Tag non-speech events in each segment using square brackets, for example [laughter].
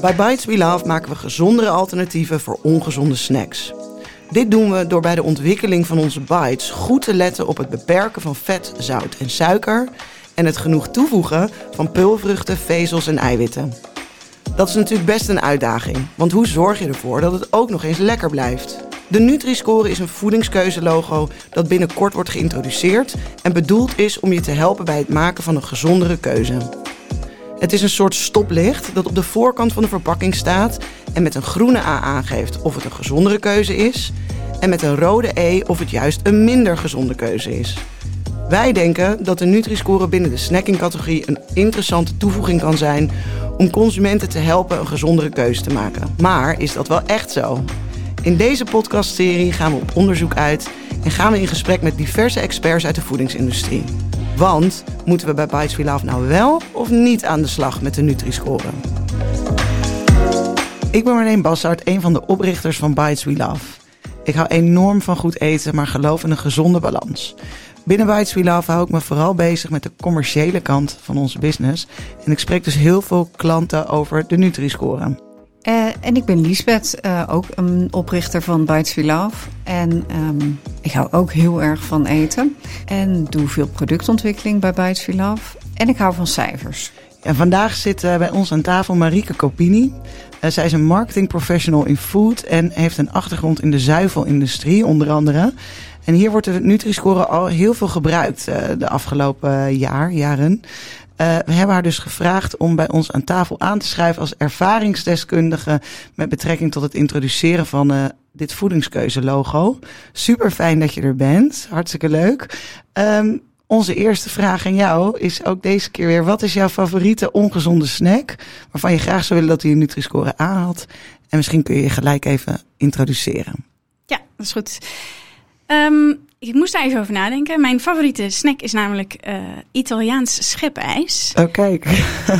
Bij Bites We Love maken we gezondere alternatieven voor ongezonde snacks. Dit doen we door bij de ontwikkeling van onze bites goed te letten op het beperken van vet, zout en suiker en het genoeg toevoegen van pulvruchten, vezels en eiwitten. Dat is natuurlijk best een uitdaging, want hoe zorg je ervoor dat het ook nog eens lekker blijft? De Nutri-score is een voedingskeuzelogo dat binnenkort wordt geïntroduceerd en bedoeld is om je te helpen bij het maken van een gezondere keuze. Het is een soort stoplicht dat op de voorkant van de verpakking staat en met een groene A aangeeft of het een gezondere keuze is en met een rode E of het juist een minder gezonde keuze is. Wij denken dat de Nutri-score binnen de snackingcategorie een interessante toevoeging kan zijn om consumenten te helpen een gezondere keuze te maken. Maar is dat wel echt zo? In deze podcastserie gaan we op onderzoek uit en gaan we in gesprek met diverse experts uit de voedingsindustrie. Want moeten we bij Bites We Love nou wel of niet aan de slag met de Nutri-score? Ik ben Marleen Bassard, een van de oprichters van Bites We Love. Ik hou enorm van goed eten, maar geloof in een gezonde balans. Binnen Bites We Love hou ik me vooral bezig met de commerciële kant van onze business. En ik spreek dus heel veel klanten over de Nutri-score. Uh, en ik ben Liesbeth, uh, ook een oprichter van Bites We Love. En um, ik hou ook heel erg van eten. En doe veel productontwikkeling bij Bites We Love. En ik hou van cijfers. En vandaag zit uh, bij ons aan tafel Marieke Copini. zij is een marketing professional in food en heeft een achtergrond in de zuivelindustrie onder andere. En hier wordt de Nutri-score al heel veel gebruikt de afgelopen jaar, jaren. Uh, we hebben haar dus gevraagd om bij ons aan tafel aan te schrijven als ervaringsdeskundige met betrekking tot het introduceren van uh, dit voedingskeuze-logo. Super fijn dat je er bent. Hartstikke leuk. Um, onze eerste vraag aan jou is ook deze keer weer: wat is jouw favoriete ongezonde snack waarvan je graag zou willen dat hij een Nutri-score aanhaalt? En misschien kun je je gelijk even introduceren. Ja, dat is goed. Um, ik moest daar even over nadenken. Mijn favoriete snack is namelijk uh, Italiaans schepijs. Oh, kijk.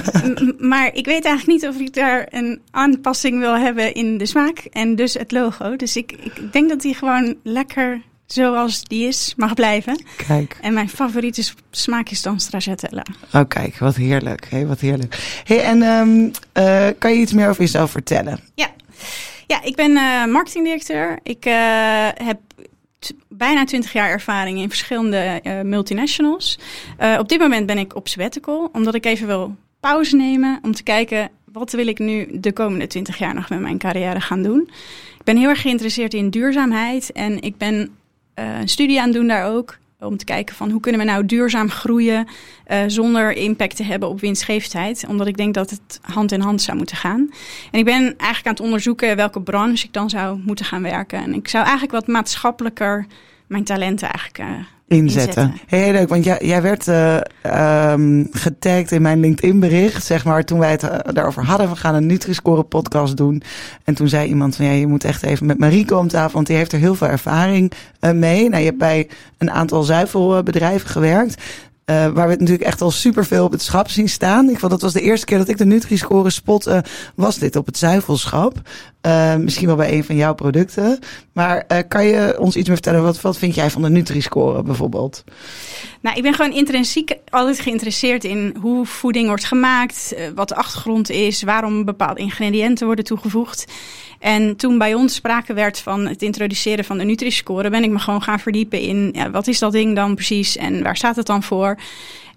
[laughs] maar ik weet eigenlijk niet of ik daar een aanpassing wil hebben in de smaak en dus het logo. Dus ik, ik denk dat die gewoon lekker zoals die is mag blijven. Kijk. En mijn favoriete smaak is dan stracciatella. Oh, kijk, wat heerlijk. Hey, wat heerlijk. Hey, en um, uh, kan je iets meer over jezelf vertellen? Ja. Ja, ik ben uh, marketingdirecteur. Ik heb bijna 20 jaar ervaring in verschillende uh, multinationals. Uh, op dit moment ben ik op sabbatical, omdat ik even wil pauze nemen om te kijken wat wil ik nu de komende 20 jaar nog met mijn carrière gaan doen. Ik ben heel erg geïnteresseerd in duurzaamheid en ik ben uh, een studie aan het doen daar ook. Om te kijken van hoe kunnen we nou duurzaam groeien uh, zonder impact te hebben op winstgevendheid. Omdat ik denk dat het hand in hand zou moeten gaan. En ik ben eigenlijk aan het onderzoeken welke branche ik dan zou moeten gaan werken. En ik zou eigenlijk wat maatschappelijker mijn talenten eigenlijk uh, inzetten. inzetten. Heel leuk, want jij, jij werd uh, um, getagd in mijn LinkedIn-bericht, zeg maar, toen wij het uh, daarover hadden. We gaan een Nutri-Score-podcast doen. En toen zei iemand van, ja, je moet echt even met Marieke om tafel, want die heeft er heel veel ervaring mee. Nou, je hebt bij een aantal zuivelbedrijven gewerkt. Uh, waar we natuurlijk echt al superveel op het schap zien staan. Ik vond dat was de eerste keer dat ik de Nutri-score spotte, was dit op het zuivelschap. Uh, misschien wel bij een van jouw producten. Maar kan je ons iets meer vertellen? Wat, wat vind jij van de Nutri-score bijvoorbeeld? Nou, ik ben gewoon intrinsiek altijd geïnteresseerd in hoe voeding wordt gemaakt, wat de achtergrond is, waarom bepaalde ingrediënten worden toegevoegd. En toen bij ons sprake werd van het introduceren van de Nutri-score, ben ik me gewoon gaan verdiepen in ja, wat is dat ding dan precies en waar staat het dan voor?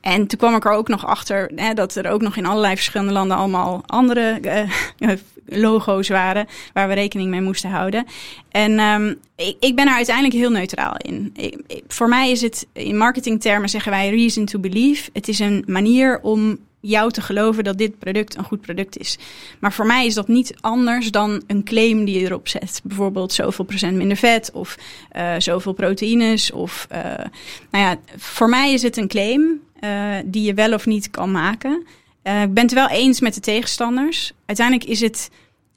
En toen kwam ik er ook nog achter hè, dat er ook nog in allerlei verschillende landen allemaal andere uh, [laughs] logo's waren waar we rekening mee moesten houden. En um, ik, ben er uiteindelijk heel neutraal in. Voor mij is het in marketingtermen zeggen wij reason to believe. Het is een manier om jou te geloven dat dit product een goed product is. Maar voor mij is dat niet anders dan een claim die je erop zet. Bijvoorbeeld zoveel procent minder vet of uh, zoveel proteïnes. Of, uh, nou ja, voor mij is het een claim uh, die je wel of niet kan maken. ik ben het wel eens met de tegenstanders. Uiteindelijk is het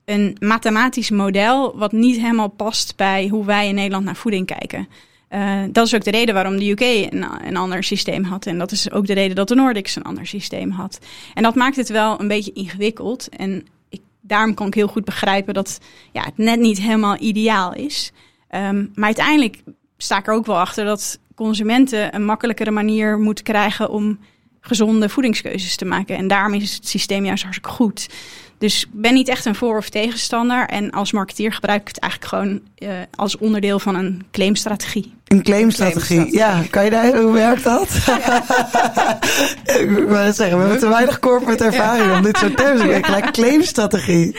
een mathematisch model wat niet helemaal past bij hoe wij in Nederland naar voeding kijken. Uh, dat is ook de reden waarom de UK een, ander systeem had. En dat is ook de reden dat de Nordics een ander systeem had. En dat maakt het wel een beetje ingewikkeld. En ik, daarom kan ik heel goed begrijpen dat ja, het net niet helemaal ideaal is. Um, maar uiteindelijk sta ik er ook wel achter dat consumenten een makkelijkere manier moeten krijgen om gezonde voedingskeuzes te maken. En daarom is het systeem juist hartstikke goed. Dus ik ben niet echt een voor- of tegenstander. En als marketeer gebruik ik het eigenlijk gewoon uh, als onderdeel van een claimstrategie. Een claimstrategie, ja. Kan je daar, hoe werkt dat? [laughs] ik wil zeggen, we hebben te weinig corporate ervaring om dit soort termen te werken. Gelijk claimstrategie.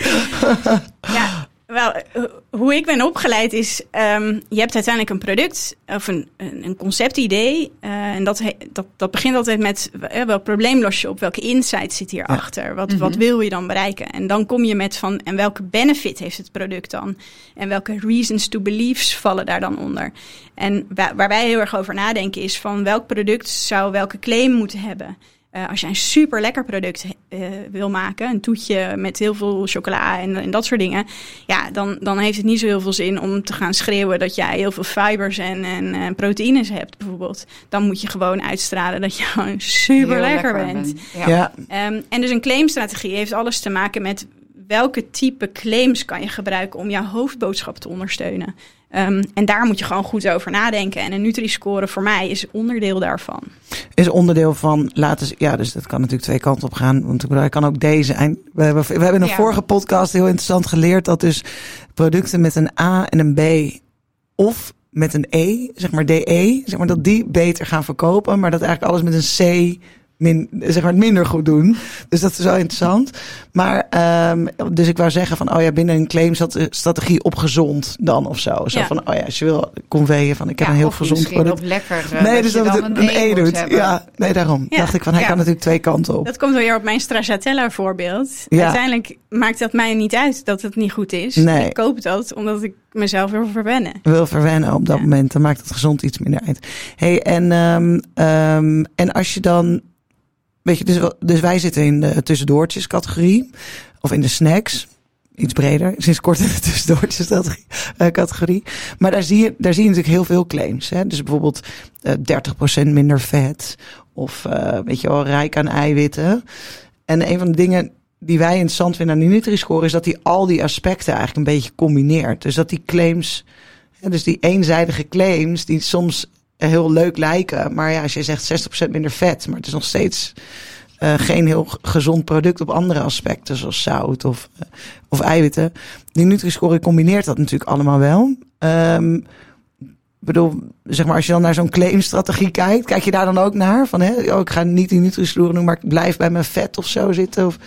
ja, wel, eh, hoe ik ben opgeleid is, um, je hebt uiteindelijk een product of een, een conceptidee. Uh, en dat, dat, dat begint altijd met uh, welk probleem los je op, welke insight zit hierachter, wat, mm -hmm. wat wil je dan bereiken? En dan kom je met van, en welke benefit heeft het product dan? En welke reasons to beliefs vallen daar dan onder? En waar wij heel erg over nadenken is van welk product zou welke claim moeten hebben? Uh, als je een super lekker product uh, wil maken, een toetje met heel veel chocola en, en, dat soort dingen, ja, dan, dan heeft het niet zo heel veel zin om te gaan schreeuwen dat jij heel veel fibers en, en uh, proteïnes hebt, bijvoorbeeld. Dan moet je gewoon uitstralen dat je [laughs] gewoon super lekker, lekker, bent. Ben. Ja. Um, en dus een claimstrategie heeft alles te maken met welke type claims kan je gebruiken om jouw hoofdboodschap te ondersteunen. Um, en daar moet je gewoon goed over nadenken. En een Nutri-score voor mij is onderdeel daarvan. Is onderdeel van, laten ja, dus dat kan natuurlijk twee kanten op gaan. Want ik bedoel, ik kan ook deze. En we hebben, we hebben in een ja. vorige podcast heel interessant geleerd dat dus producten met een A en een B of met een E, zeg maar DE, zeg maar dat die beter gaan verkopen. Maar dat eigenlijk alles met een C min, zeg maar, minder goed doen. Dus dat is wel interessant. Maar, um, dus ik wou zeggen van, oh ja, binnen een claimstrategie op gezond dan of zo. Zo Ja. van, oh ja, als je wil conveyen van, ik heb Ja, een heel gezond misschien product. op lekker. eh, Nee, dat dus dat het een E doet. hebben. Ja, nee, daarom Ja. dacht ik van, hij kan natuurlijk twee kanten op. Dat komt weer op mijn stracciatella voorbeeld. Ja. Uiteindelijk maakt dat mij niet uit dat het niet goed is. Nee. Ik koop dat omdat ik mezelf wil verwennen. wil verwennen op dat moment, dan maakt het gezond iets minder uit. Hey, en, um, um, en als je dan, weet je, dus, dus wij zitten in de tussendoortjes categorie, of in de snacks, iets breder, sinds kort in de tussendoortjes categorie. eh. Maar daar zie, je, daar zie je natuurlijk heel veel claims. Hè? Dus bijvoorbeeld eh 30% minder vet, of eh, weet je wel, rijk aan eiwitten. En een van de dingen die wij interessant vinden aan die Nutri-score is dat die al die aspecten eigenlijk een beetje combineert. Dus dat die claims, dus die eenzijdige claims, die soms heel leuk lijken. Maar ja, als je zegt 60% minder vet, maar het is nog steeds eh, geen heel gezond product op andere aspecten, zoals zout of, eh, of eiwitten. Die Nutri-score combineert dat natuurlijk allemaal wel. Ik bedoel, zeg maar, als je dan naar zo'n claimstrategie kijkt, kijk je daar dan ook naar? Van, hè, oh, ik ga niet die Nutri-score doen, maar ik blijf bij mijn vet of zo zitten. Of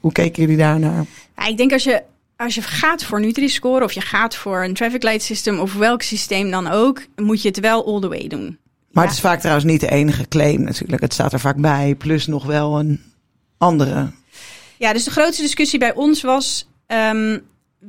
hoe keken jullie daar naar? Ja, ik denk als je, als je gaat voor Nutri-score of je gaat voor een traffic light system of welk systeem dan ook, moet je het wel all the way doen. Maar Ja. het is vaak trouwens niet de enige claim natuurlijk. Het staat er vaak bij, plus nog wel een andere. Ja, dus de grootste discussie bij ons was. ehm,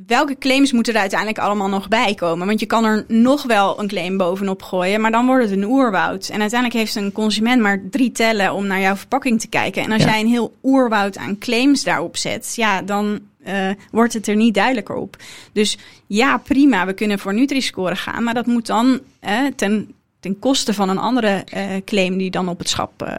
welke claims moeten er uiteindelijk allemaal nog bij komen? Want je kan er nog wel een claim bovenop gooien, maar dan wordt het een oerwoud. En uiteindelijk heeft een consument maar drie tellen om naar jouw verpakking te kijken. En als Ja. jij een heel oerwoud aan claims daarop zet, ja, dan eh, wordt het er niet duidelijker op. Dus ja, prima, we kunnen voor Nutri-score gaan, maar dat moet dan eh, ten, ten koste van een andere eh, claim die dan op het schap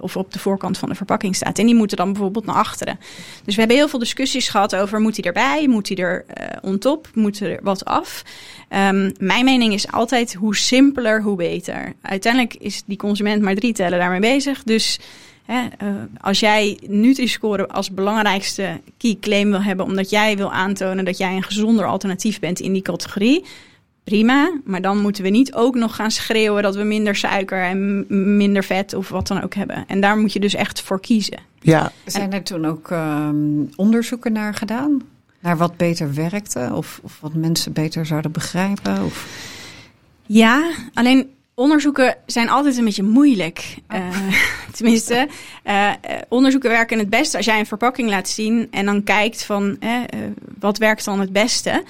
of op de voorkant van de verpakking staat. En die moeten dan bijvoorbeeld naar achteren. Dus we hebben heel veel discussies gehad over moet hij erbij, moet hij er eh on top, moet er wat af. Ehm, mijn mening is altijd hoe simpeler, hoe beter. Uiteindelijk is die consument maar drie tellen daarmee bezig. Dus hè, eh, als jij Nutri-score als belangrijkste key claim wil hebben, omdat jij wil aantonen dat jij een gezonder alternatief bent in die categorie, prima. Maar dan moeten we niet ook nog gaan schreeuwen dat we minder suiker en minder vet of wat dan ook hebben. En daar moet je dus echt voor kiezen. Ja, Zijn er toen ook ehm, onderzoeken naar gedaan? Naar wat beter werkte? Of, of wat mensen beter zouden begrijpen? Of... Ja, alleen onderzoeken zijn altijd een beetje moeilijk. Eh, [laughs] tenminste, eh, eh, onderzoeken werken het beste als jij een verpakking laat zien en dan kijkt van eh, wat werkt dan het beste.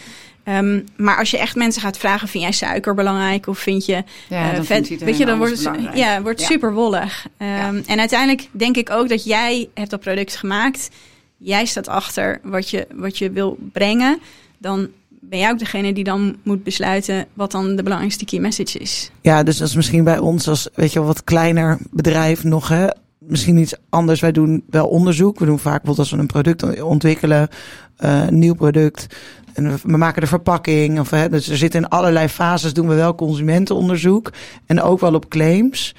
Ehm, maar als je echt mensen gaat vragen, vind jij suiker belangrijk of vind je Ja, vet? Weet je, dan wordt het, ja, wordt Ja. super wollig. Ehm, En uiteindelijk denk ik ook dat jij hebt dat product gemaakt. Jij staat achter wat je, wat je wil brengen. Dan ben jij ook degene die dan moet besluiten wat dan de belangrijkste key message is. Ja, dus dat is misschien bij ons als, weet je wat kleiner bedrijf nog, hè. Misschien iets anders. Wij doen wel onderzoek. We doen vaak bijvoorbeeld als we een product ontwikkelen, eh, een nieuw product. En we- we maken de verpakking. Of, hè, dus er zitten in allerlei fases doen we wel consumentenonderzoek. En ook wel op claims.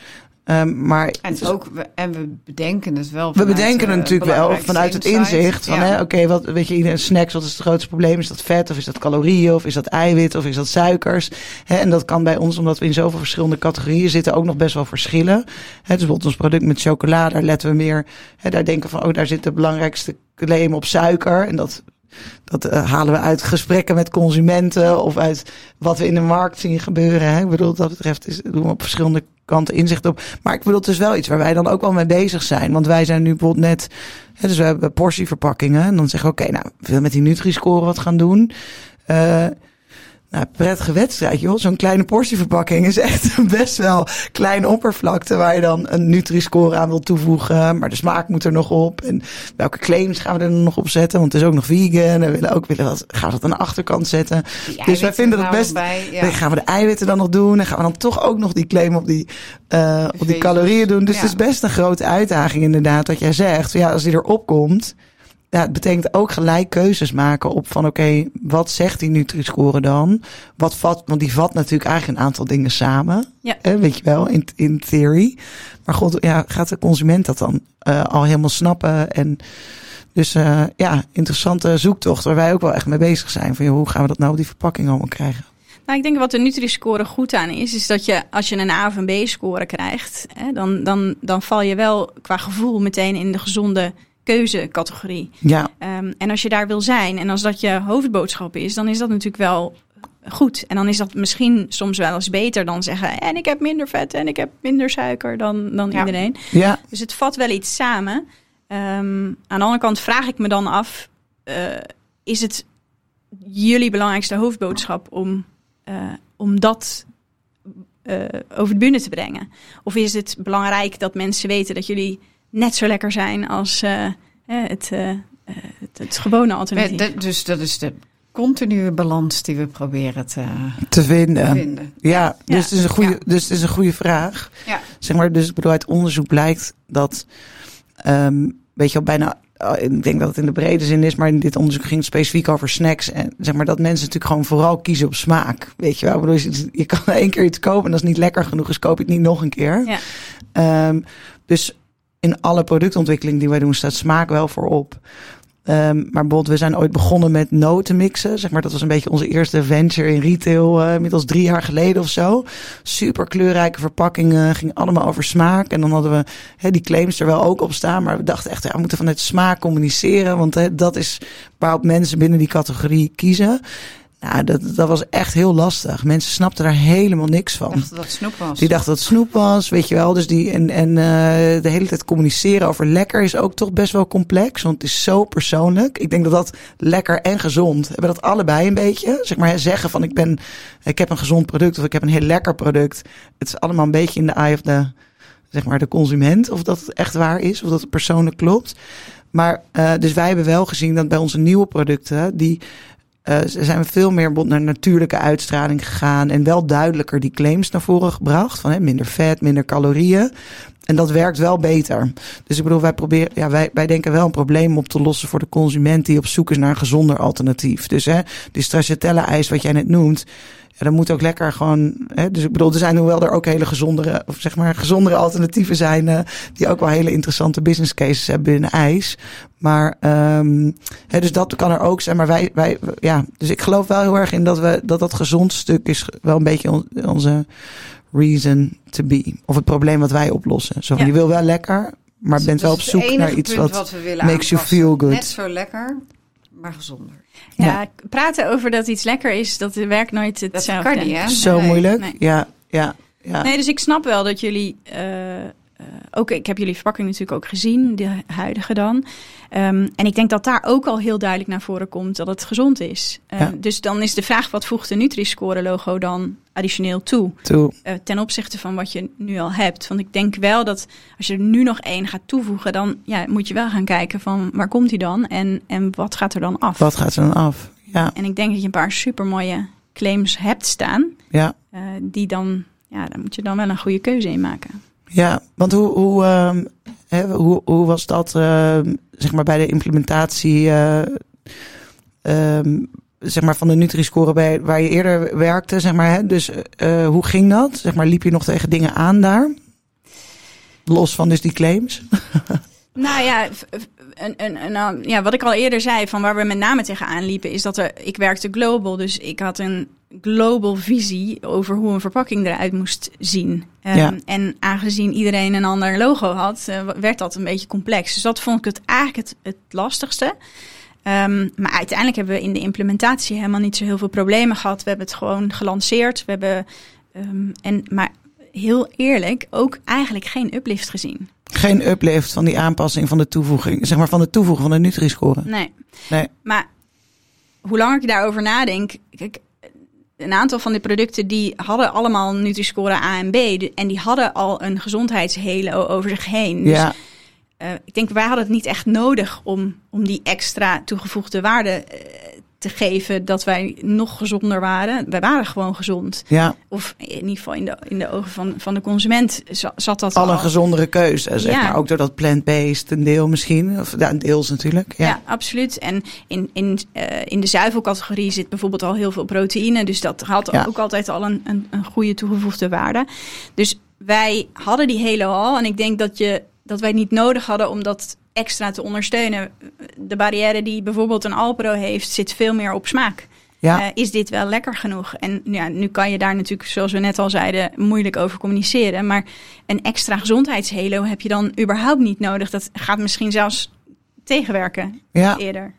Um, maar en, ook, we, en we bedenken het wel. We bedenken het natuurlijk wel vanuit het inzicht van, ja. oké, wat weet je, in snacks, wat is het grootste probleem? Is dat vet of is dat calorieën of is dat eiwit of is dat suikers? Hè, en dat kan bij ons, omdat we in zoveel verschillende categorieën zitten, ook nog best wel verschillen. Hè, dus bijvoorbeeld ons product met chocolade, daar letten we meer, hè, daar denken van, oh, daar zit de belangrijkste claim op suiker. En dat dat uh, halen we uit gesprekken met consumenten of uit wat we in de markt zien gebeuren. Hè. Ik bedoel, dat betreft is, doen we op verschillende kanten inzicht op. Maar ik bedoel, het is wel iets waar wij dan ook wel mee bezig zijn. Want wij zijn nu bijvoorbeeld net, hè, dus we hebben portieverpakkingen. En dan zeggen we, oké, nou, we willen met die Nutri-score wat gaan doen. Uh, nou, prettige wedstrijd, joh. Zo'n kleine portieverpakking is echt [laughs] best wel kleine oppervlakte waar je dan een Nutri-score aan wil toevoegen. Maar de smaak moet er nog op. En welke claims gaan we er nog op zetten? Want het is ook nog vegan. En we willen ook willen wat, gaan we dat aan de achterkant zetten. Dus wij vinden het best. Bij, ja. Gaan we de eiwitten dan nog doen? En gaan we dan toch ook nog die claim op die, uh, op die calorieën doen? Dus ja. het is best een grote uitdaging, inderdaad, wat jij zegt. Ja, als die erop komt ja, het betekent ook gelijk keuzes maken op van oké, wat zegt die Nutri-score dan? Wat vat, want die vat natuurlijk eigenlijk een aantal dingen samen. Ja. weet je wel, in, in theory. Maar god, ja, gaat de consument dat dan uh, al helemaal snappen? En dus uh, ja, interessante zoektocht waar wij ook wel echt mee bezig zijn. Van hoe gaan we dat nou op die verpakking allemaal krijgen? Nou, ik denk wat de Nutri-score goed aan is, is dat je als je een A of een B-score krijgt, hè, dan, dan, dan val je wel qua gevoel meteen in de gezonde keuzecategorie. Ja. Um, en als je daar wil zijn en als dat je hoofdboodschap is, dan is dat natuurlijk wel goed. En dan is dat misschien soms wel eens beter dan zeggen: en ik heb minder vet en ik heb minder suiker dan, dan iedereen. Ja. Dus het vat wel iets samen. Um, aan de andere kant vraag ik me dan af: uh, is het jullie belangrijkste hoofdboodschap om, uh, om dat uh, over de bühne te brengen? Of is het belangrijk dat mensen weten dat jullie net zo lekker zijn als uh, het, uh, het, het, gewone alternatief. dus dat is de continue balans die we proberen te, te, vinden. te vinden. Ja, dus, Het is een goede, ja. dus het is een goede vraag. Ja. Zeg maar, dus bedoel, uit onderzoek blijkt dat, um, weet je wel, bijna ik denk dat het in de brede zin is, maar in dit onderzoek ging het specifiek over snacks. En zeg maar dat mensen natuurlijk gewoon vooral kiezen op smaak. Weet je wel, bedoel, je kan [laughs] één keer iets kopen en als het niet lekker genoeg is, koop je het niet nog een keer. Ja. Um, dus in alle productontwikkeling die wij doen staat smaak wel voorop. Um, maar bijvoorbeeld, we zijn ooit begonnen met noten mixen. Zeg maar, dat was een beetje onze eerste venture in retail, uh, inmiddels drie jaar geleden of zo. Super kleurrijke verpakkingen, ging allemaal over smaak. En dan hadden we die claims er wel ook op staan. Maar we dachten echt, ja, we moeten vanuit smaak communiceren. Want dat is waarop mensen binnen die categorie kiezen. Nou, dat, dat was echt heel lastig. Mensen snapten daar helemaal niks van. Die dachten dat het snoep was. Die dachten dat het snoep was, weet je wel. Dus die, en, en uh, de hele tijd communiceren over lekker is ook toch best wel complex. Want het is zo persoonlijk. Ik denk dat dat lekker en gezond, hebben dat allebei een beetje. Zeg maar zeggen van ik ben, ik heb een gezond product of ik heb een heel lekker product. Het is allemaal een beetje in de eye of de, zeg maar, de consument. Of dat het echt waar is, of dat het persoonlijk klopt. Maar uh, dus wij hebben wel gezien dat bij onze nieuwe producten, die uh, zijn we veel meer naar natuurlijke uitstraling gegaan. En wel duidelijker die claims naar voren gebracht. Van hè, minder vet, minder calorieën. En dat werkt wel beter. Dus ik bedoel, wij proberen, ja, wij, wij denken wel een probleem op te lossen voor de consument die op zoek is naar een gezonder alternatief. Dus hè, die stracciatella-ijs wat jij net noemt. Ja, dan moet ook lekker gewoon. Hè, dus ik bedoel, er zijn hoewel er ook hele gezondere, of zeg maar, gezondere alternatieven zijn. Uh, die ook wel hele interessante business cases hebben binnen ijs. Maar, um, hè, dus dat kan er ook zijn. Maar wij, wij, ja. Dus ik geloof wel heel erg in dat we, dat dat gezond stuk is wel een beetje on, onze reason to be. Of het probleem wat wij oplossen. Zo van, ja. je wil wel lekker, maar dus bent wel op zoek naar iets wat, wat makes aanpassen. you feel good. Net zo lekker, maar gezonder. Ja, ja, praten over dat iets lekker is, dat werkt nooit hetzelfde. Dat kan niet, hè? Zo nee, moeilijk. Nee. Ja, ja, ja. Nee, dus ik snap wel dat jullie... Uh, uh, ook, ik heb jullie verpakking natuurlijk ook gezien, de huidige dan. Um, en ik denk dat daar ook al heel duidelijk naar voren komt dat het gezond is. Uh, ja. Dus dan is de vraag, wat voegt de Nutri-score logo dan additioneel toe? toe. Uh, ten opzichte van wat je nu al hebt. Want ik denk wel dat als je er nu nog één gaat toevoegen, dan ja, moet je wel gaan kijken van waar komt die dan en, en wat gaat er dan af? Wat gaat er dan af? Ja. En ik denk dat je een paar supermooie claims hebt staan. Ja. Die dan, ja, daar moet je dan wel een goede keuze in maken. Ja, want hoe, hoe, uh, hè, hoe, hoe was dat uh, zeg maar bij de implementatie uh, zeg maar van de Nutri-score bij, waar je eerder werkte? Zeg maar, hè? Dus hoe ging dat? Zeg maar, liep je nog tegen dingen aan daar? Los van dus die claims? [laughs] Nou ja, een, een, een, ja, wat ik al eerder zei, van waar we met name tegenaan liepen, is dat er, ik werkte global. Dus ik had een global visie over hoe een verpakking eruit moest zien. Um, ja. En aangezien iedereen een ander logo had, uh, werd dat een beetje complex. Dus dat vond ik het eigenlijk het, het lastigste. Um, maar uiteindelijk hebben we in de implementatie helemaal niet zo heel veel problemen gehad. We hebben het gewoon gelanceerd. We hebben, um, en, maar heel eerlijk, ook eigenlijk geen uplift gezien. Geen uplift van die aanpassing van de toevoeging, zeg maar van de toevoeging van de Nutri-score. Nee. nee. Maar hoe langer ik daarover nadenk, kijk, een aantal van die producten die hadden allemaal Nutri-score A en B en die hadden al een gezondheidshalo over zich heen. Dus ja. Uh, ik denk, wij hadden het niet echt nodig om, om die extra toegevoegde waarde uh, te geven dat wij nog gezonder waren. Wij waren gewoon gezond. Ja. Of in ieder geval in de, in de ogen van, van de consument zat dat al. al een gezondere keuze, zeg Ja. maar. Ook door dat plant-based, een deel misschien. Of ja, deels natuurlijk. Ja. Ja, absoluut. En in, in, uh, in de zuivelcategorie zit bijvoorbeeld al heel veel proteïne. Dus dat had Ja. ook altijd al een, een, een goede toegevoegde waarde. Dus wij hadden die hele al. En ik denk dat, je, dat wij het niet nodig hadden om dat extra te ondersteunen. De barrière die bijvoorbeeld een Alpro heeft, zit veel meer op smaak. Ja. Uh, is dit wel lekker genoeg? En ja, nu kan je daar natuurlijk, zoals we net al zeiden, moeilijk over communiceren. Maar een extra gezondheidshalo heb je dan überhaupt niet nodig. Dat gaat misschien zelfs tegenwerken ja. eerder.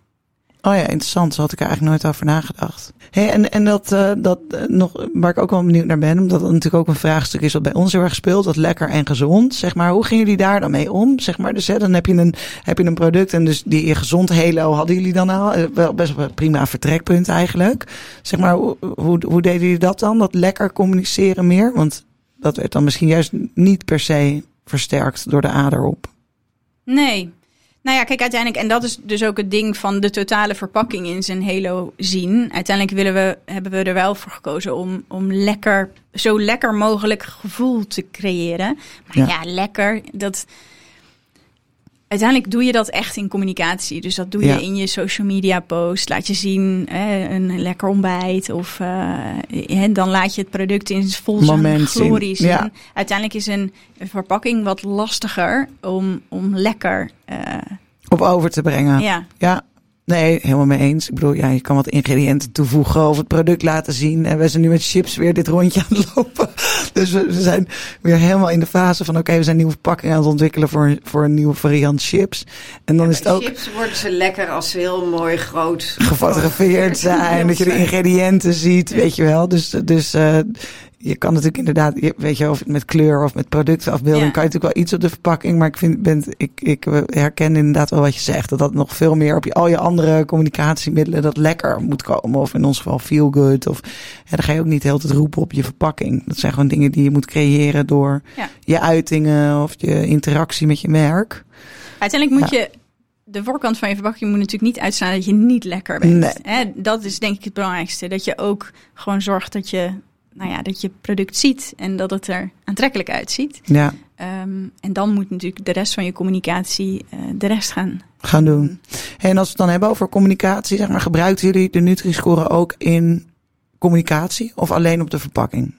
Oh ja, interessant. Zo had ik er eigenlijk nooit over nagedacht. Hey, en en dat, uh, dat uh, nog, waar ik ook wel benieuwd naar ben, omdat dat natuurlijk ook een vraagstuk is wat bij ons heel erg speelt, dat lekker en gezond. Zeg maar, hoe gingen jullie daar dan mee om? Zeg maar, dus hè, dan heb je een, heb je een product en dus die gezond halo hadden jullie dan al. Uh, wel best wel prima vertrekpunt eigenlijk. Zeg maar, hoe, hoe, hoe deden jullie dat dan? Dat lekker communiceren meer? Want dat werd dan misschien juist niet per se versterkt door de ader op. Nee, nou ja, kijk, uiteindelijk, en dat is dus ook het ding van de totale verpakking in zijn halo zien. Uiteindelijk willen we, hebben we er wel voor gekozen om, om lekker, zo lekker mogelijk gevoel te creëren. Maar ja, ja lekker, dat. Uiteindelijk doe je dat echt in communicatie. Dus dat doe je Ja. in je social media post. Laat je zien hè, een lekker ontbijt. Of hè, dan laat je het product in vol zijn glorie zien. Ja. Uiteindelijk is een, een verpakking wat lastiger om, om lekker. eh, Op over te brengen. ja, Ja, nee, helemaal mee eens. Ik bedoel, ja, je kan wat ingrediënten toevoegen of het product laten zien. En we zijn nu met chips weer dit rondje aan het lopen. [laughs] Dus we, we zijn weer helemaal in de fase van, oké, we zijn nieuwe verpakking aan het ontwikkelen voor, voor een nieuwe variant chips. En dan is het ook Chips worden ze lekker als ze heel mooi groot gefotografeerd [laughs] zijn, dat je de ingrediënten ziet, weet je wel. Dus, dus uh, je kan natuurlijk inderdaad, weet je, of met kleur of met productafbeelding, Ja. kan je natuurlijk wel iets op de verpakking. Maar ik vind, ben, ik, ik herken inderdaad wel wat je zegt. Dat dat nog veel meer op je, al je andere communicatiemiddelen dat lekker moet komen. Of in ons geval feel good. Of ja, dan ga je ook niet de hele tijd roepen op je verpakking. Dat zijn gewoon dingen die je moet creëren door Ja. je uitingen of je interactie met je merk. uiteindelijk moet je. De voorkant van je verpakking moet natuurlijk niet uitstaan dat je niet lekker bent. Nee. Hè, dat is denk ik het belangrijkste. Dat je ook gewoon zorgt dat je, nou ja, dat je product ziet en dat het er aantrekkelijk uitziet. Ja, Ehm, en dan moet natuurlijk de rest van je communicatie eh, de rest gaan. gaan doen. En als we het dan hebben over communicatie, zeg maar, gebruiken jullie de Nutri-score ook in communicatie of alleen op de verpakking?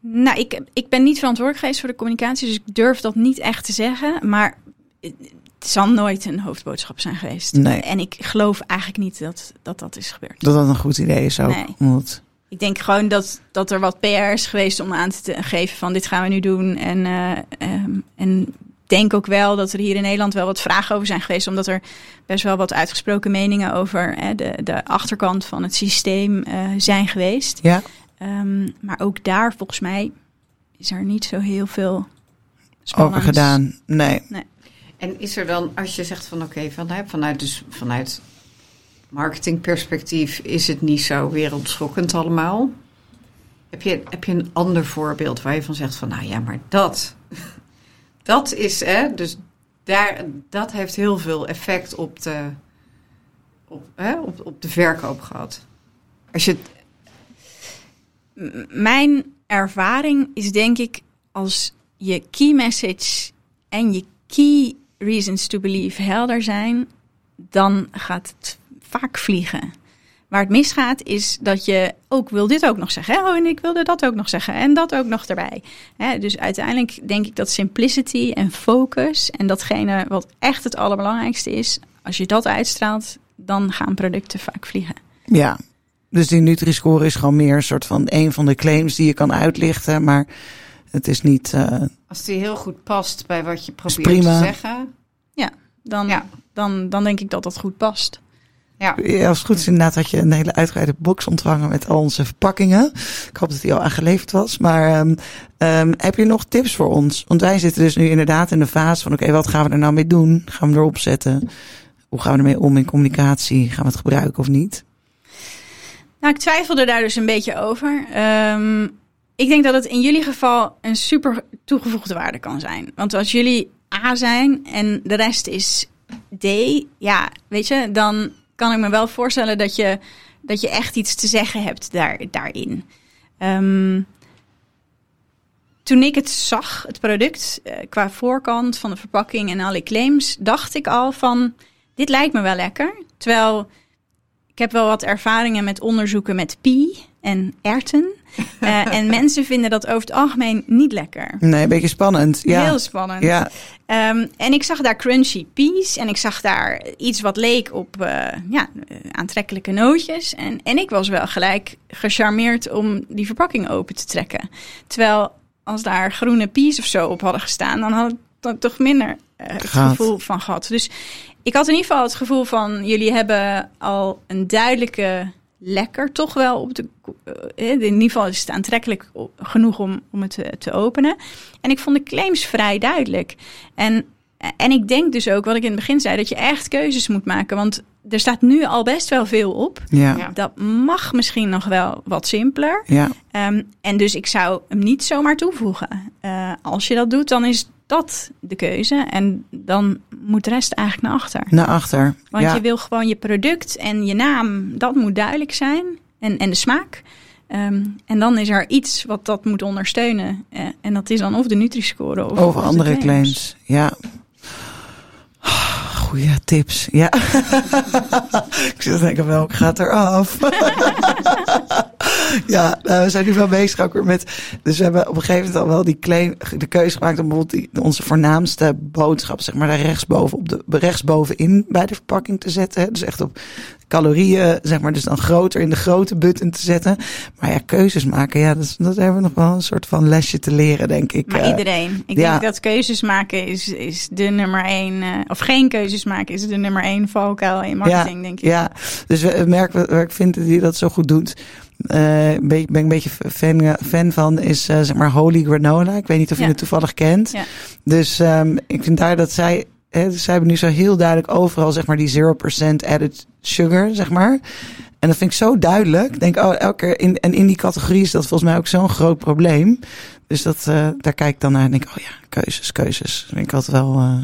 Nou, ik, ik ben niet verantwoordelijk geweest voor de communicatie, dus ik durf dat niet echt te zeggen. Maar het zal nooit een hoofdboodschap zijn geweest. Nee. En ik geloof eigenlijk niet dat dat, dat is gebeurd. Dat dat een goed idee is ook. Nee. Omdat, Ik denk gewoon dat, dat er wat PR is geweest om aan te geven van dit gaan we nu doen. En, eh, ehm, en denk ook wel dat er hier in Nederland wel wat vragen over zijn geweest. Omdat er best wel wat uitgesproken meningen over hè, de, de achterkant van het systeem eh, zijn geweest. ja, Ehm, maar ook daar volgens mij is er niet zo heel veel over gedaan. Nee. En is er dan, als je zegt van oké, van, hè, vanuit, dus, vanuit marketingperspectief is het niet zo wereldschokkend allemaal. Heb je, heb je een ander voorbeeld waar je van zegt van nou ja, maar dat, [laughs] dat is, hè, dus daar, dat heeft heel veel effect op de, op, hè, op, op de verkoop gehad. Als je, Mijn ervaring is denk ik als je key message en je key reasons to believe helder zijn, dan gaat het vaak vliegen. Waar het misgaat is dat je ook wil dit ook nog zeggen. Hè? Oh, en ik wilde dat ook nog zeggen. En dat ook nog erbij. Hè? Dus uiteindelijk denk ik dat simplicity en focus en datgene wat echt het allerbelangrijkste is, als je dat uitstraalt, dan gaan producten vaak vliegen. Ja, dus die Nutri-score is gewoon meer een soort van een van de claims die je kan uitlichten, maar het is niet. Uh, Als die heel goed past bij wat je probeert te zeggen. Ja, dan, ja. Dan, dan denk ik dat dat goed past. Ja. als het goed is inderdaad had je een hele uitgebreide box ontvangen met al onze verpakkingen. Ik hoop dat die al aangeleverd was. Maar um, um, heb je nog tips voor ons? Want wij zitten dus nu inderdaad in de fase van oké, wat gaan we er nou mee doen? Gaan we erop zetten? Hoe gaan we ermee om in communicatie? Gaan we het gebruiken of niet? Nou, ik twijfelde daar dus een beetje over. Um, ik denk dat het in jullie geval een super toegevoegde waarde kan zijn. Want als jullie A zijn en de rest is D, ja, weet je, dan kan ik me wel voorstellen dat je, dat je echt iets te zeggen hebt daar, daarin. Um, toen ik het zag, het product, uh, qua voorkant van de verpakking en alle claims, dacht ik al van, dit lijkt me wel lekker. Terwijl ik heb wel wat ervaringen met onderzoeken met pie en erten. Uh, [laughs] en mensen vinden dat over het algemeen niet lekker. Nee, een beetje spannend. Ja. Heel spannend. Ja. Um, en ik zag daar crunchy peas en ik zag daar iets wat leek op uh, ja, aantrekkelijke nootjes. En, en ik was wel gelijk gecharmeerd om die verpakking open te trekken. Terwijl als daar groene peas of zo op hadden gestaan, dan had ik toch minder uh, het gevoel van gehad. Dus ik had in ieder geval het gevoel van jullie hebben al een duidelijke lekker toch wel op de. Uh, in ieder geval is het aantrekkelijk genoeg om, om het te, te, openen. En ik vond de claims vrij duidelijk. En, en ik denk dus ook, wat ik in het begin zei, dat je echt keuzes moet maken. Want er staat nu al best wel veel op. Ja. Dat mag misschien nog wel wat simpeler. Ja. Um, en dus ik zou hem niet zomaar toevoegen. Uh, als je dat doet, dan is dat de keuze. En dan moet de rest eigenlijk naar achter. Naar achter. Want je wil gewoon je product en je naam, dat moet duidelijk zijn. En, en de smaak. Um, en dan is er iets wat dat moet ondersteunen. Uh, en dat is dan of de Nutri-score of, of, andere claims. claims. Ja, goede tips. Ja. [laughs] ik zit denken, welk gaat er af? [laughs] ja, nou, we zijn nu wel bezig ook weer met. Dus we hebben op een gegeven moment al wel die claim, de keuze gemaakt om bijvoorbeeld die, onze voornaamste boodschap, zeg maar, daar rechtsboven op de rechtsbovenin bij de verpakking te zetten. Dus echt op calorieën, zeg maar, dus dan groter in de grote button te zetten. Maar ja, keuzes maken, ja, dat, dat hebben we nog wel een soort van lesje te leren, denk ik. Maar iedereen. Ik denk dat keuzes maken is, is de nummer één, uh, of geen keuzes maken is de nummer één valkuil in marketing, ja, denk ik. Ja, dus we merken waar ik vind dat hij dat zo goed doet. Uh, ben, ben ik een beetje fan, fan van, is uh, zeg maar Holy Granola. Ik weet niet of je het toevallig kent. Dus um, ik vind daar dat zij Hè, dus zij hebben nu zo heel duidelijk overal, zeg maar, die 0% added sugar, zeg maar. En dat vind ik zo duidelijk. Ik denk, oh, elke keer in, en in die categorie is dat volgens mij ook zo'n groot probleem. Dus dat, uh, daar kijk ik dan naar en denk, oh ja, keuzes, keuzes. Dat vind ik altijd wel, uh,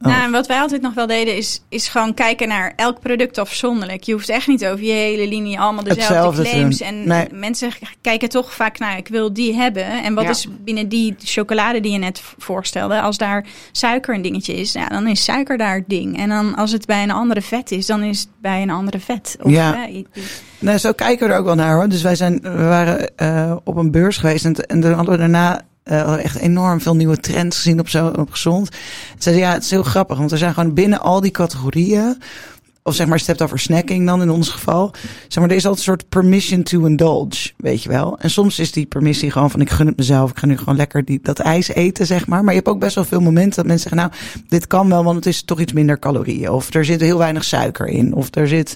Oh. Nou, en wat wij altijd nog wel deden, is, is gewoon kijken naar elk product afzonderlijk. Je hoeft echt niet over je hele linie allemaal dezelfde Hetzelfde claims. En nee. mensen kijken toch vaak naar, ik wil die hebben. En wat ja. is binnen die chocolade die je net voorstelde, als daar suiker een dingetje is, ja, dan is suiker daar het ding. En dan als het bij een andere vet is, dan is het bij een andere vet. Of, ja. Nou, zo kijken we er ook wel naar hoor. Dus wij zijn, we waren uh, op een beurs geweest en, en dan hadden we daarna uh, echt enorm veel nieuwe trends gezien op, zo, op gezond. Zeiden ja, het is heel grappig, want er zijn gewoon binnen al die categorieën, of zeg maar, hebt over snacking dan in ons geval, zeg maar, er is altijd een soort permission to indulge, weet je wel. En soms is die permissie gewoon van, ik gun het mezelf, ik ga nu gewoon lekker die, dat ijs eten, zeg maar. Maar je hebt ook best wel veel momenten dat mensen zeggen, nou, dit kan wel, want het is toch iets minder calorieën. Of er zit heel weinig suiker in, of er zit,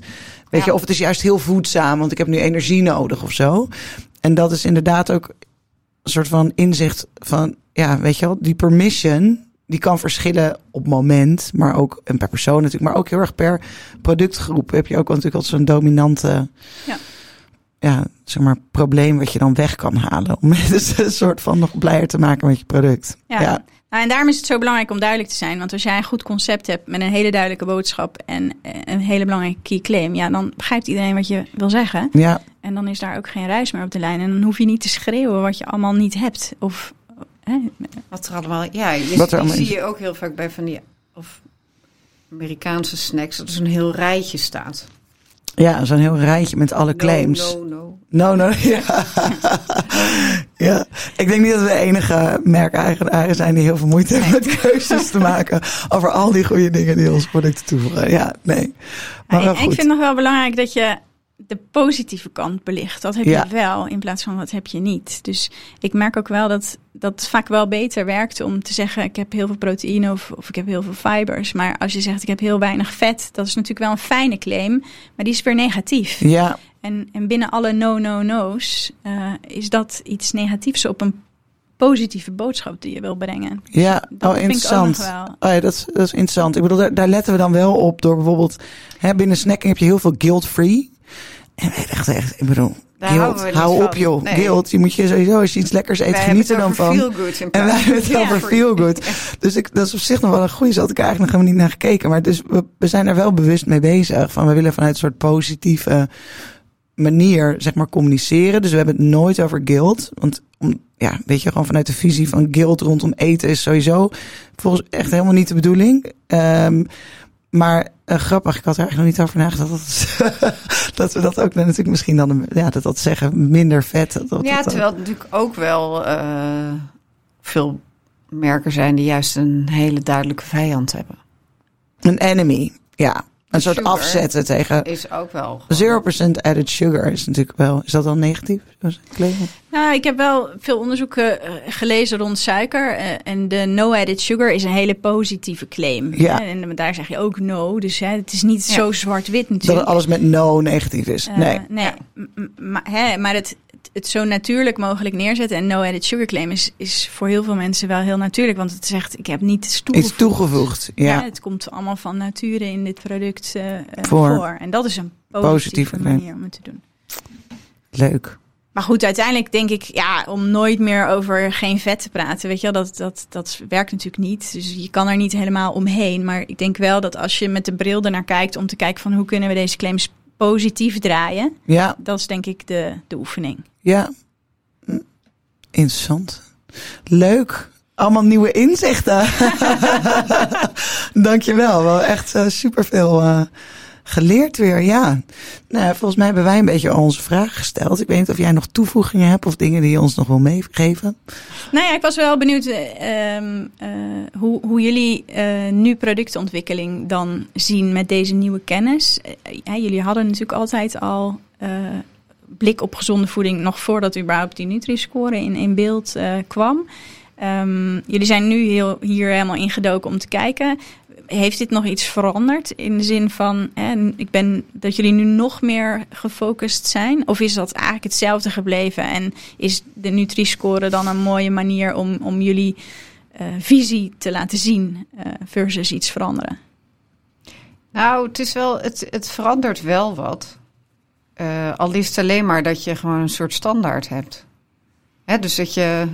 weet ja. je, of het is juist heel voedzaam, want ik heb nu energie nodig of zo. En dat is inderdaad ook soort van inzicht van, ja, weet je wel, die permission, die kan verschillen op moment, maar ook, en per persoon natuurlijk, maar ook heel erg per productgroep heb je ook natuurlijk altijd zo'n dominante, ja. ja, zeg maar, probleem wat je dan weg kan halen. Om [laughs] het een soort van nog blijer te maken met je product. Ja. ja. Nou, en daarom is het zo belangrijk om duidelijk te zijn. Want als jij een goed concept hebt met een hele duidelijke boodschap en een hele belangrijke key claim, ja, dan begrijpt iedereen wat je wil zeggen. Ja. En dan is daar ook geen reis meer op de lijn. En dan hoef je niet te schreeuwen wat je allemaal niet hebt. Of hè. wat er allemaal. Ja, je, wat er allemaal zie je ook heel vaak bij van die of Amerikaanse snacks dat er zo'n heel rijtje staat. Ja, zo'n heel rijtje met alle claims. No, no, No, no, [laughs] ja. ja. Ik denk niet dat we de enige merkeigenaren zijn die heel veel moeite hebben met keuzes te maken over al die goede dingen die onze producten toevoegen. Ja, nee. Maar Ja, ik goed. vind het nog wel belangrijk dat je de positieve kant belicht. Dat heb Ja. je wel in plaats van wat heb je niet. Dus ik merk ook wel dat dat vaak wel beter werkt om te zeggen ik heb heel veel proteïne of, of ik heb heel veel fibers. Maar als je zegt ik heb heel weinig vet, dat is natuurlijk wel een fijne claim, maar die is weer negatief. Ja, En, en binnen alle no-no-no's eh, is dat iets negatiefs op een positieve boodschap die je wil brengen. ja. Dat oh, vind ik ook interessant. nog wel. Oh ja, dat, is, dat is interessant. Ik bedoel, daar, daar letten we dan wel op door bijvoorbeeld... Hè, binnen snacking heb je heel veel guilt-free. En wij dachten echt, ik bedoel, Daar guilt, hou op joh. Nee. Guilt, je moet je sowieso, als je iets lekkers eet, Wij geniet hebben dan van. En wij hebben het over feel good. Dus ik, dat is op zich nog wel een goede. Zo had ik eigenlijk nog helemaal niet naar gekeken. Maar dus we, we zijn er wel bewust mee bezig. Van we willen vanuit een soort positieve manier, zeg maar, communiceren. Dus we hebben het nooit over guilt. Want om, ja, weet je, gewoon vanuit de visie van guilt rondom eten is sowieso volgens echt helemaal niet de bedoeling. Ehm, maar eh, grappig, ik had er eigenlijk nog niet over nagedacht. Dat, [laughs] dat we dat ook natuurlijk misschien dan, ja, dat dat zeggen, minder vet. Dat, dat, Ja, dat- terwijl er natuurlijk ook wel eh, veel merken zijn die juist een hele duidelijke vijand hebben. Een enemy, ja. Een soort Sugar. afzetten tegen Is ook wel. gewoon- 0% added sugar is natuurlijk wel. Is dat dan negatief? Nou, ik heb wel veel onderzoeken eh, gelezen rond suiker. eh, en de no-added sugar is een hele positieve claim. Ja. Hè, En daar zeg je ook no. Dus hè, het is niet Ja. zo zwart-wit Dat natuurlijk. alles met no negatief is. Eh, nee. nee. Maar, hè, maar het, het, zo natuurlijk mogelijk neerzetten en no-added sugar claim is, is voor heel veel mensen wel heel natuurlijk. Want het zegt, ik heb niet toegevoegd. Iets toegevoegd. Ja, Ja. het komt allemaal van nature in dit product eh, Voor. voor. En dat is een positieve, manier om het te doen. Leuk. Maar goed, uiteindelijk denk ik, ja, om nooit meer over geen vet te praten, weet je wel, dat, dat, dat werkt natuurlijk niet. Dus je kan er niet helemaal omheen. Maar ik denk wel dat als je met de bril ernaar kijkt om te kijken van hoe kunnen we deze claims positief draaien, Ja. dat is denk ik de, de oefening. Ja. Hm. Interessant. Leuk. Allemaal nieuwe inzichten. [laughs] Dankjewel. Wel echt uh, superveel uh, geleerd weer. Ja. Nou, volgens mij hebben wij een beetje onze vragen gesteld. Ik weet niet of jij nog toevoegingen hebt of dingen die je ons nog wil meegeven. Nou ja, ik was wel benieuwd uh, hoe, hoe jullie nu productontwikkeling dan zien met deze nieuwe kennis. Jullie hadden natuurlijk altijd al blik op gezonde voeding nog voordat überhaupt die Nutri-score in, in beeld kwam. Um, jullie zijn nu heel, hier helemaal ingedoken om te kijken. Heeft dit nog iets veranderd in de zin van, hè, ik ben dat jullie nu nog meer gefocust zijn? Of is dat eigenlijk hetzelfde gebleven en is de Nutri-score dan een mooie manier om, om jullie uh, visie te laten zien uh, versus iets veranderen? Nou, het is wel, het, het verandert wel wat. Uh, al is het alleen maar dat je gewoon een soort standaard hebt. Hè, dus dat je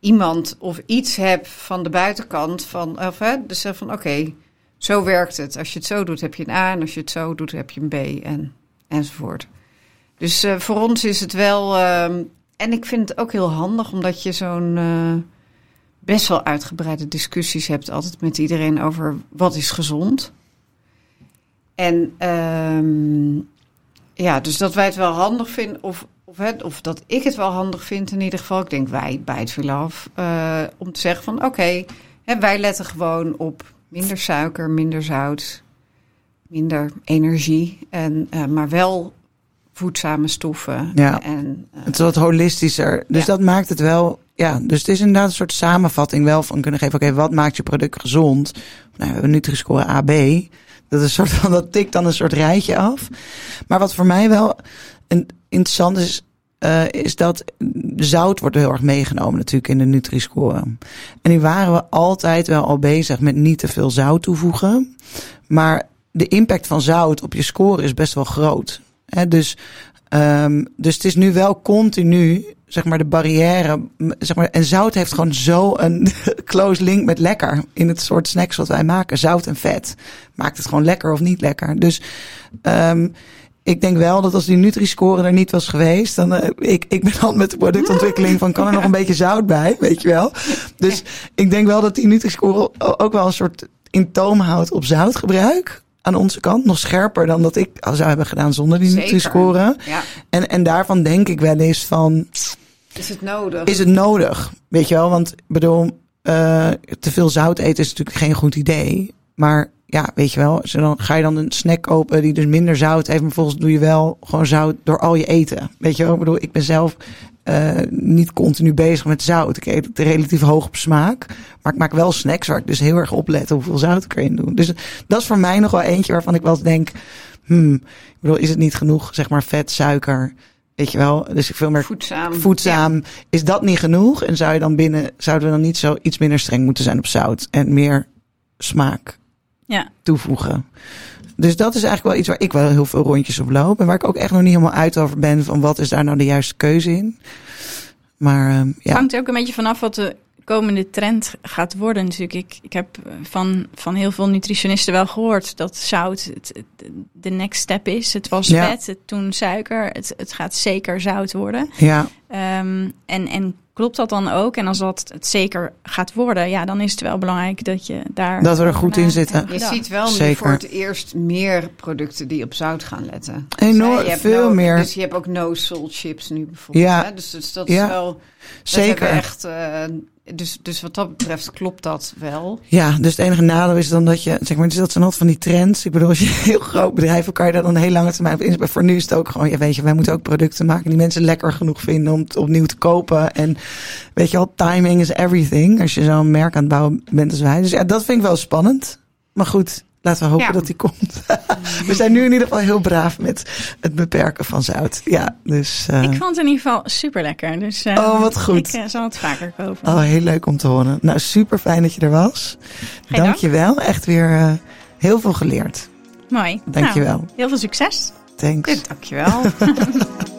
iemand of iets hebt van de buitenkant van, of hè, dus van oké, zo werkt het. Als je het zo doet, heb je een A en als je het zo doet, heb je een B en, enzovoort. Dus uh, voor ons is het wel, uh, en ik vind het ook heel handig omdat je zo'n uh, best wel uitgebreide discussies hebt altijd met iedereen over wat is gezond. En um, ja, dus dat wij het wel handig vinden, of, of, het, of dat ik het wel handig vind in ieder geval. Ik denk wij bij het veel af. Uh, om te zeggen van oké, okay, wij letten gewoon op minder suiker, minder zout, minder energie. En, uh, maar wel voedzame stoffen. Ja, en, uh, het is wat holistischer. Dus ja. dat maakt het wel... Ja, dus het is inderdaad een soort samenvatting wel van kunnen geven... oké, okay, wat maakt je product gezond? Nou, we hebben Nutri-score AB... Dat is een soort van, dat tikt dan een soort rijtje af. Maar wat voor mij wel een, interessant is, uh, is dat zout wordt heel erg meegenomen natuurlijk in de Nutri-score. En die waren we altijd wel al bezig met niet te veel zout toevoegen. Maar de impact van zout op je score is best wel groot. Dus, um, dus het is nu wel continu zeg maar de barrière, zeg maar, en zout heeft gewoon zo een [laughs] close link met lekker in het soort snacks wat wij maken. Zout en vet maakt het gewoon lekker of niet lekker. Dus um, ik denk wel dat als die Nutri-score er niet was geweest, dan uh, ik, ik ben al met de productontwikkeling van kan er nog een beetje zout bij, weet je wel. Dus ik denk wel dat die Nutri-score ook wel een soort in toom houdt op zoutgebruik. aan onze kant. Nog scherper dan dat ik al zou hebben gedaan zonder die. Nutri-score. Ja. En, en daarvan denk ik wel eens van, Is het nodig? is het nodig? Weet je wel, want ik bedoel, eh, te veel zout eten is natuurlijk geen goed idee. Maar ja, weet je wel, zo dan ga je dan een snack kopen die dus minder zout heeft. Maar volgens doe je wel gewoon zout door al je eten. Weet je wel, ik bedoel, ik ben zelf eh, niet continu bezig met zout. Ik eet het relatief hoog op smaak. Maar ik maak wel snacks waar ik dus heel erg oplet hoeveel zout ik erin doe. Dus dat is voor mij nog wel eentje waarvan ik wel eens denk, hmm, ik bedoel, is het niet genoeg, zeg maar, vet, suiker, weet je wel? Dus ik veel meer voedzaam. voedzaam. Is dat niet genoeg? En zou je dan binnen, zouden we dan niet zo iets minder streng moeten zijn op zout en meer smaak Ja. toevoegen? Dus dat is eigenlijk wel iets waar ik wel heel veel rondjes op loop. En waar ik ook echt nog niet helemaal uit over ben van wat is daar nou de juiste keuze in. Maar ehm, Het ja, hangt er ook een beetje vanaf wat de komende trend gaat worden natuurlijk. Ik, ik heb van, van heel veel nutritionisten wel gehoord dat zout het, het- de next step is. Het was Ja. vet, het, toen suiker. Het, het gaat zeker zout worden. ja, Ehm, en, en klopt dat dan ook? En als dat het zeker gaat worden, ja, dan is het wel belangrijk dat je daar... Dat we er goed in zitten. Je ziet wel nu Zeker. voor het eerst meer producten die op zout gaan letten. Enorm, Dus, hè, je hebt veel no- meer. Dus je hebt ook no salt chips nu bijvoorbeeld. Ja. Hè? Dus, dus dat is Ja. wel... dat zeker. hebben Echt, eh, dus, dus wat dat betreft klopt dat wel. Ja, dus het enige nadeel is dan dat je, zeg maar, dat zijn altijd van die trends. Ik bedoel, als je een [laughs] heel groot bedrijf kan je daar dan een heel lange termijn op inzetten. Voor nu is het ook gewoon, ja, weet je, wij moeten ook producten maken die mensen lekker genoeg vinden om het opnieuw te kopen. En weet je wel, timing is everything. Als je zo'n merk aan het bouwen bent als wij. Dus ja, dat vind ik wel spannend. Maar goed, laten we hopen Ja. dat die komt. [laughs] we zijn nu in ieder geval heel braaf met het beperken van zout. Ja, dus. eh, Ik vond het in ieder geval super lekker. Dus, eh, Oh, wat goed. Ik eh, zal het vaker kopen. Oh, heel leuk om te horen. Nou, super fijn dat je er was. Geen Dank je wel. Echt weer heel veel geleerd. Mooi. Dankjewel. Nou, heel veel succes. Thanks. Dankjewel. [laughs]